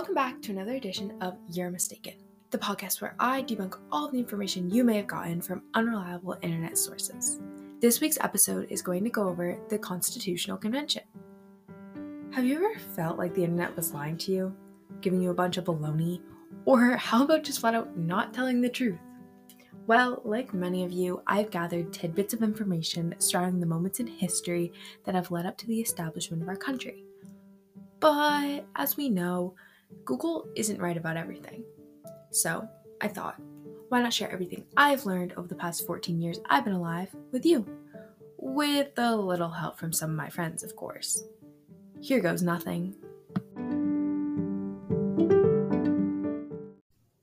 Welcome back to another edition of You're Mistaken, the podcast where I debunk all the information you may have gotten from unreliable internet sources. This week's episode is going to go over the Constitutional Convention. Have you ever felt like the internet was lying to you, giving you a bunch of baloney, or how about just flat out not telling the truth? Well, like many of you, I've gathered tidbits of information surrounding the moments in history that have led up to the establishment of our country. But as we know, Google isn't right about everything. So I thought, why not share everything I've learned over the past 14 years I've been alive with you? With a little help from some of my friends, of course. Here goes nothing.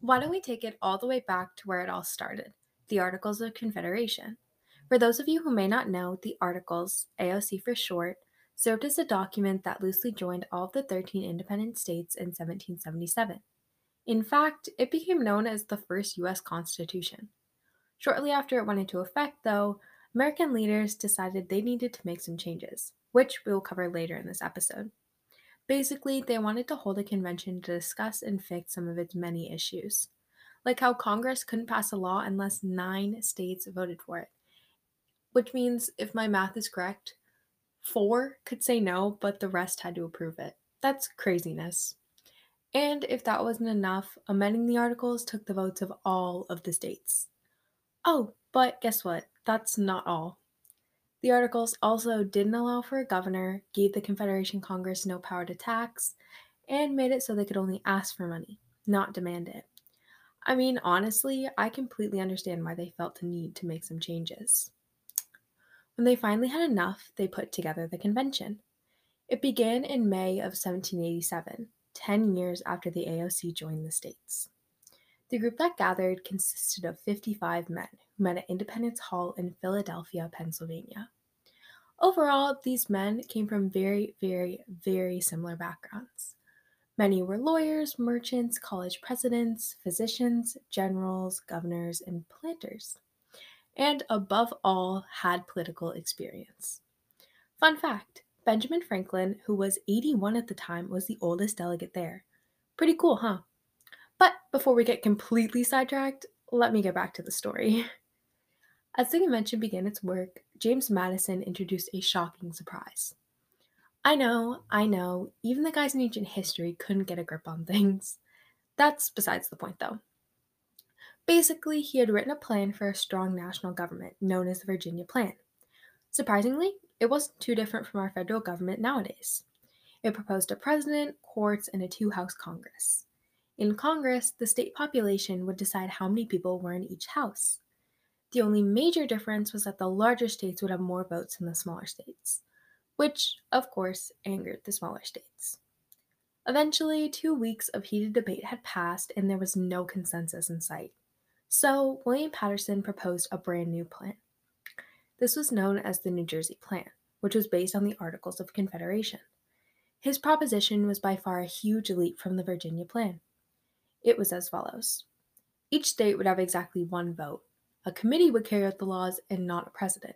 Why don't we take it all the way back to where it all started the Articles of Confederation? For those of you who may not know, the Articles, AOC for short, served as a document that loosely joined all of the 13 independent states in 1777. In fact, it became known as the first U.S. Constitution. Shortly after it went into effect, though, American leaders decided they needed to make some changes, which we will cover later in this episode. Basically, they wanted to hold a convention to discuss and fix some of its many issues, like how Congress couldn't pass a law unless nine states voted for it. Which means, if my math is correct, Four could say no, but the rest had to approve it. That's craziness. And if that wasn't enough, amending the articles took the votes of all of the states. Oh, but guess what? That's not all. The articles also didn't allow for a governor, gave the Confederation Congress no power to tax, and made it so they could only ask for money, not demand it. I mean, honestly, I completely understand why they felt the need to make some changes. When they finally had enough, they put together the convention. It began in May of 1787, 10 years after the AOC joined the states. The group that gathered consisted of 55 men who met at Independence Hall in Philadelphia, Pennsylvania. Overall, these men came from very, very, very similar backgrounds. Many were lawyers, merchants, college presidents, physicians, generals, governors, and planters and above all, had political experience. Fun fact Benjamin Franklin, who was 81 at the time, was the oldest delegate there. Pretty cool, huh? But before we get completely sidetracked, let me get back to the story. As the convention began its work, James Madison introduced a shocking surprise. I know, I know, even the guys in ancient history couldn't get a grip on things. That's besides the point, though. Basically, he had written a plan for a strong national government known as the Virginia Plan. Surprisingly, it wasn't too different from our federal government nowadays. It proposed a president, courts, and a two house Congress. In Congress, the state population would decide how many people were in each house. The only major difference was that the larger states would have more votes than the smaller states, which, of course, angered the smaller states. Eventually, two weeks of heated debate had passed and there was no consensus in sight. So, William Paterson proposed a brand new plan. This was known as the New Jersey Plan, which was based on the Articles of Confederation. His proposition was by far a huge leap from the Virginia Plan. It was as follows Each state would have exactly one vote. A committee would carry out the laws and not a president.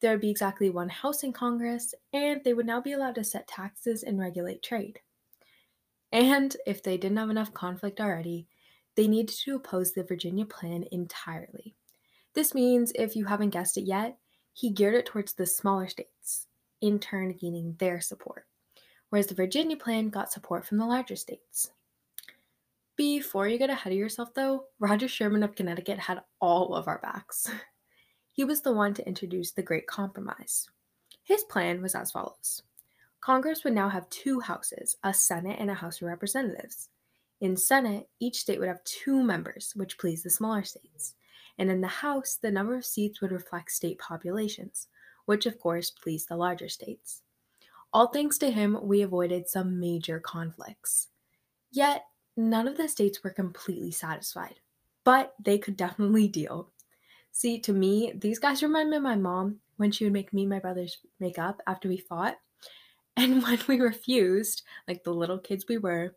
There would be exactly one House in Congress, and they would now be allowed to set taxes and regulate trade. And if they didn't have enough conflict already, they needed to oppose the Virginia plan entirely. This means, if you haven't guessed it yet, he geared it towards the smaller states, in turn gaining their support, whereas the Virginia plan got support from the larger states. Before you get ahead of yourself, though, Roger Sherman of Connecticut had all of our backs. he was the one to introduce the Great Compromise. His plan was as follows Congress would now have two houses, a Senate and a House of Representatives. In Senate, each state would have two members, which pleased the smaller states. And in the House, the number of seats would reflect state populations, which of course pleased the larger states. All thanks to him, we avoided some major conflicts. Yet, none of the states were completely satisfied, but they could definitely deal. See, to me, these guys remind me of my mom when she would make me and my brothers make up after we fought. And when we refused, like the little kids we were,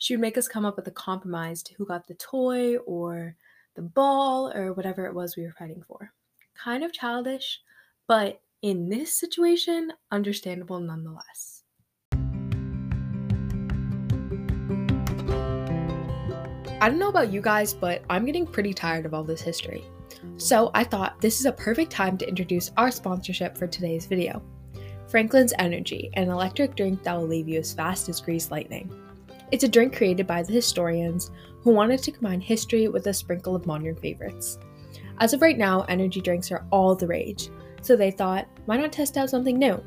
she would make us come up with a compromise to who got the toy or the ball or whatever it was we were fighting for. Kind of childish, but in this situation, understandable nonetheless. I don't know about you guys, but I'm getting pretty tired of all this history. So I thought this is a perfect time to introduce our sponsorship for today's video Franklin's Energy, an electric drink that will leave you as fast as greased lightning. It's a drink created by the historians who wanted to combine history with a sprinkle of modern favorites. As of right now, energy drinks are all the rage, so they thought, why not test out something new?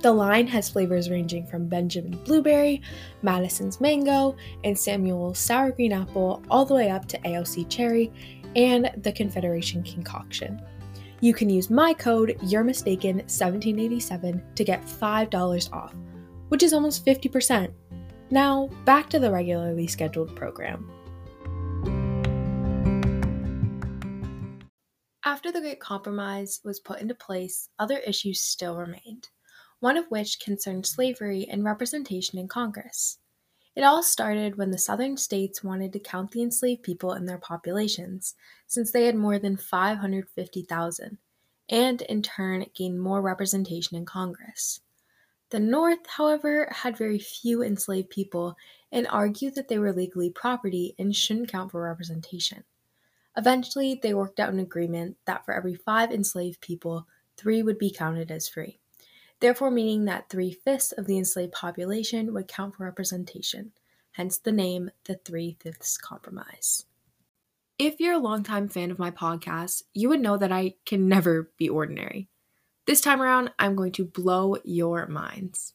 The line has flavors ranging from Benjamin Blueberry, Madison's Mango, and Samuel's Sour Green Apple, all the way up to AOC Cherry and the Confederation Concoction. You can use my code You're Mistaken 1787 to get $5 off, which is almost 50%. Now, back to the regularly scheduled program. After the Great Compromise was put into place, other issues still remained one of which concerned slavery and representation in Congress. It all started when the southern states wanted to count the enslaved people in their populations, since they had more than 550,000, and in turn gained more representation in Congress. The North, however, had very few enslaved people and argued that they were legally property and shouldn't count for representation. Eventually, they worked out an agreement that for every five enslaved people, three would be counted as free therefore meaning that three fifths of the enslaved population would count for representation, hence the name the Three Fifths Compromise. If you're a longtime fan of my podcast, you would know that I can never be ordinary. This time around, I'm going to blow your minds.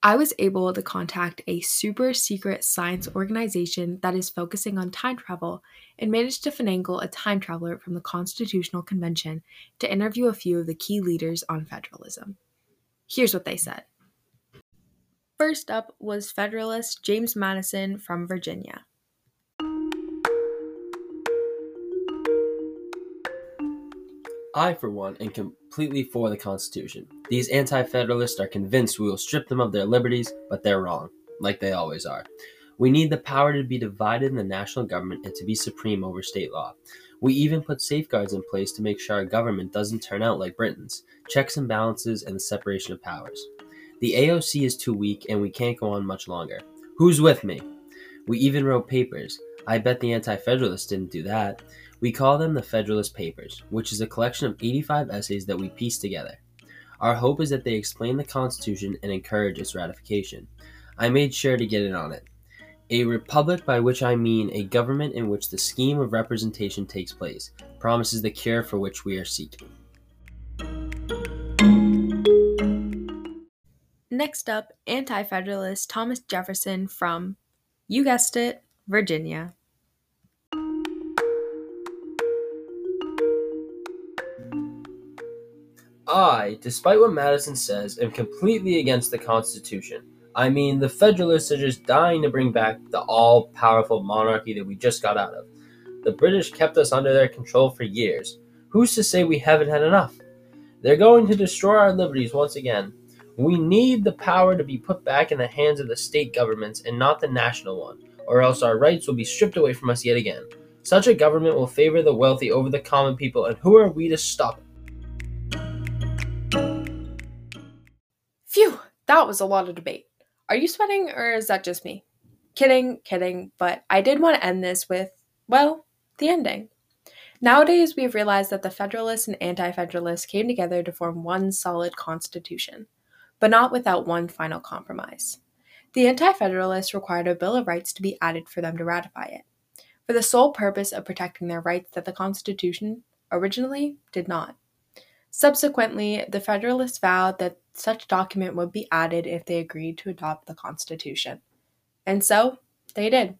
I was able to contact a super secret science organization that is focusing on time travel and managed to finagle a time traveler from the Constitutional Convention to interview a few of the key leaders on federalism. Here's what they said. First up was Federalist James Madison from Virginia. I, for one, am completely for the Constitution. These anti federalists are convinced we will strip them of their liberties, but they're wrong, like they always are. We need the power to be divided in the national government and to be supreme over state law. We even put safeguards in place to make sure our government doesn't turn out like Britain's checks and balances and the separation of powers. The AOC is too weak and we can't go on much longer. Who's with me? We even wrote papers. I bet the Anti Federalists didn't do that. We call them the Federalist Papers, which is a collection of 85 essays that we pieced together. Our hope is that they explain the Constitution and encourage its ratification. I made sure to get in on it. A republic, by which I mean a government in which the scheme of representation takes place, promises the cure for which we are seeking. Next up, Anti Federalist Thomas Jefferson from, you guessed it, Virginia. I, despite what Madison says, am completely against the Constitution. I mean, the Federalists are just dying to bring back the all powerful monarchy that we just got out of. The British kept us under their control for years. Who's to say we haven't had enough? They're going to destroy our liberties once again. We need the power to be put back in the hands of the state governments and not the national one, or else our rights will be stripped away from us yet again. Such a government will favor the wealthy over the common people, and who are we to stop it? That was a lot of debate. Are you sweating or is that just me? Kidding, kidding, but I did want to end this with, well, the ending. Nowadays, we have realized that the Federalists and Anti Federalists came together to form one solid constitution, but not without one final compromise. The Anti Federalists required a Bill of Rights to be added for them to ratify it, for the sole purpose of protecting their rights that the Constitution originally did not. Subsequently, the Federalists vowed that such document would be added if they agreed to adopt the Constitution. And so they did.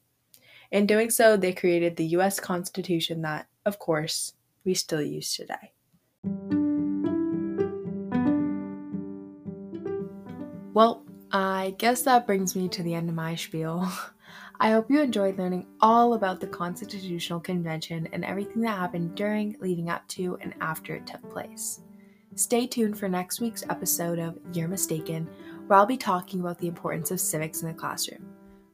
In doing so, they created the US Constitution that, of course, we still use today. Well, I guess that brings me to the end of my spiel. I hope you enjoyed learning all about the Constitutional Convention and everything that happened during, leading up to, and after it took place. Stay tuned for next week's episode of You're Mistaken, where I'll be talking about the importance of civics in the classroom.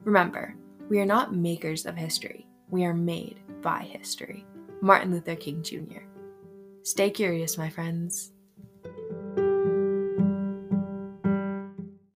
Remember, we are not makers of history, we are made by history. Martin Luther King Jr. Stay curious, my friends.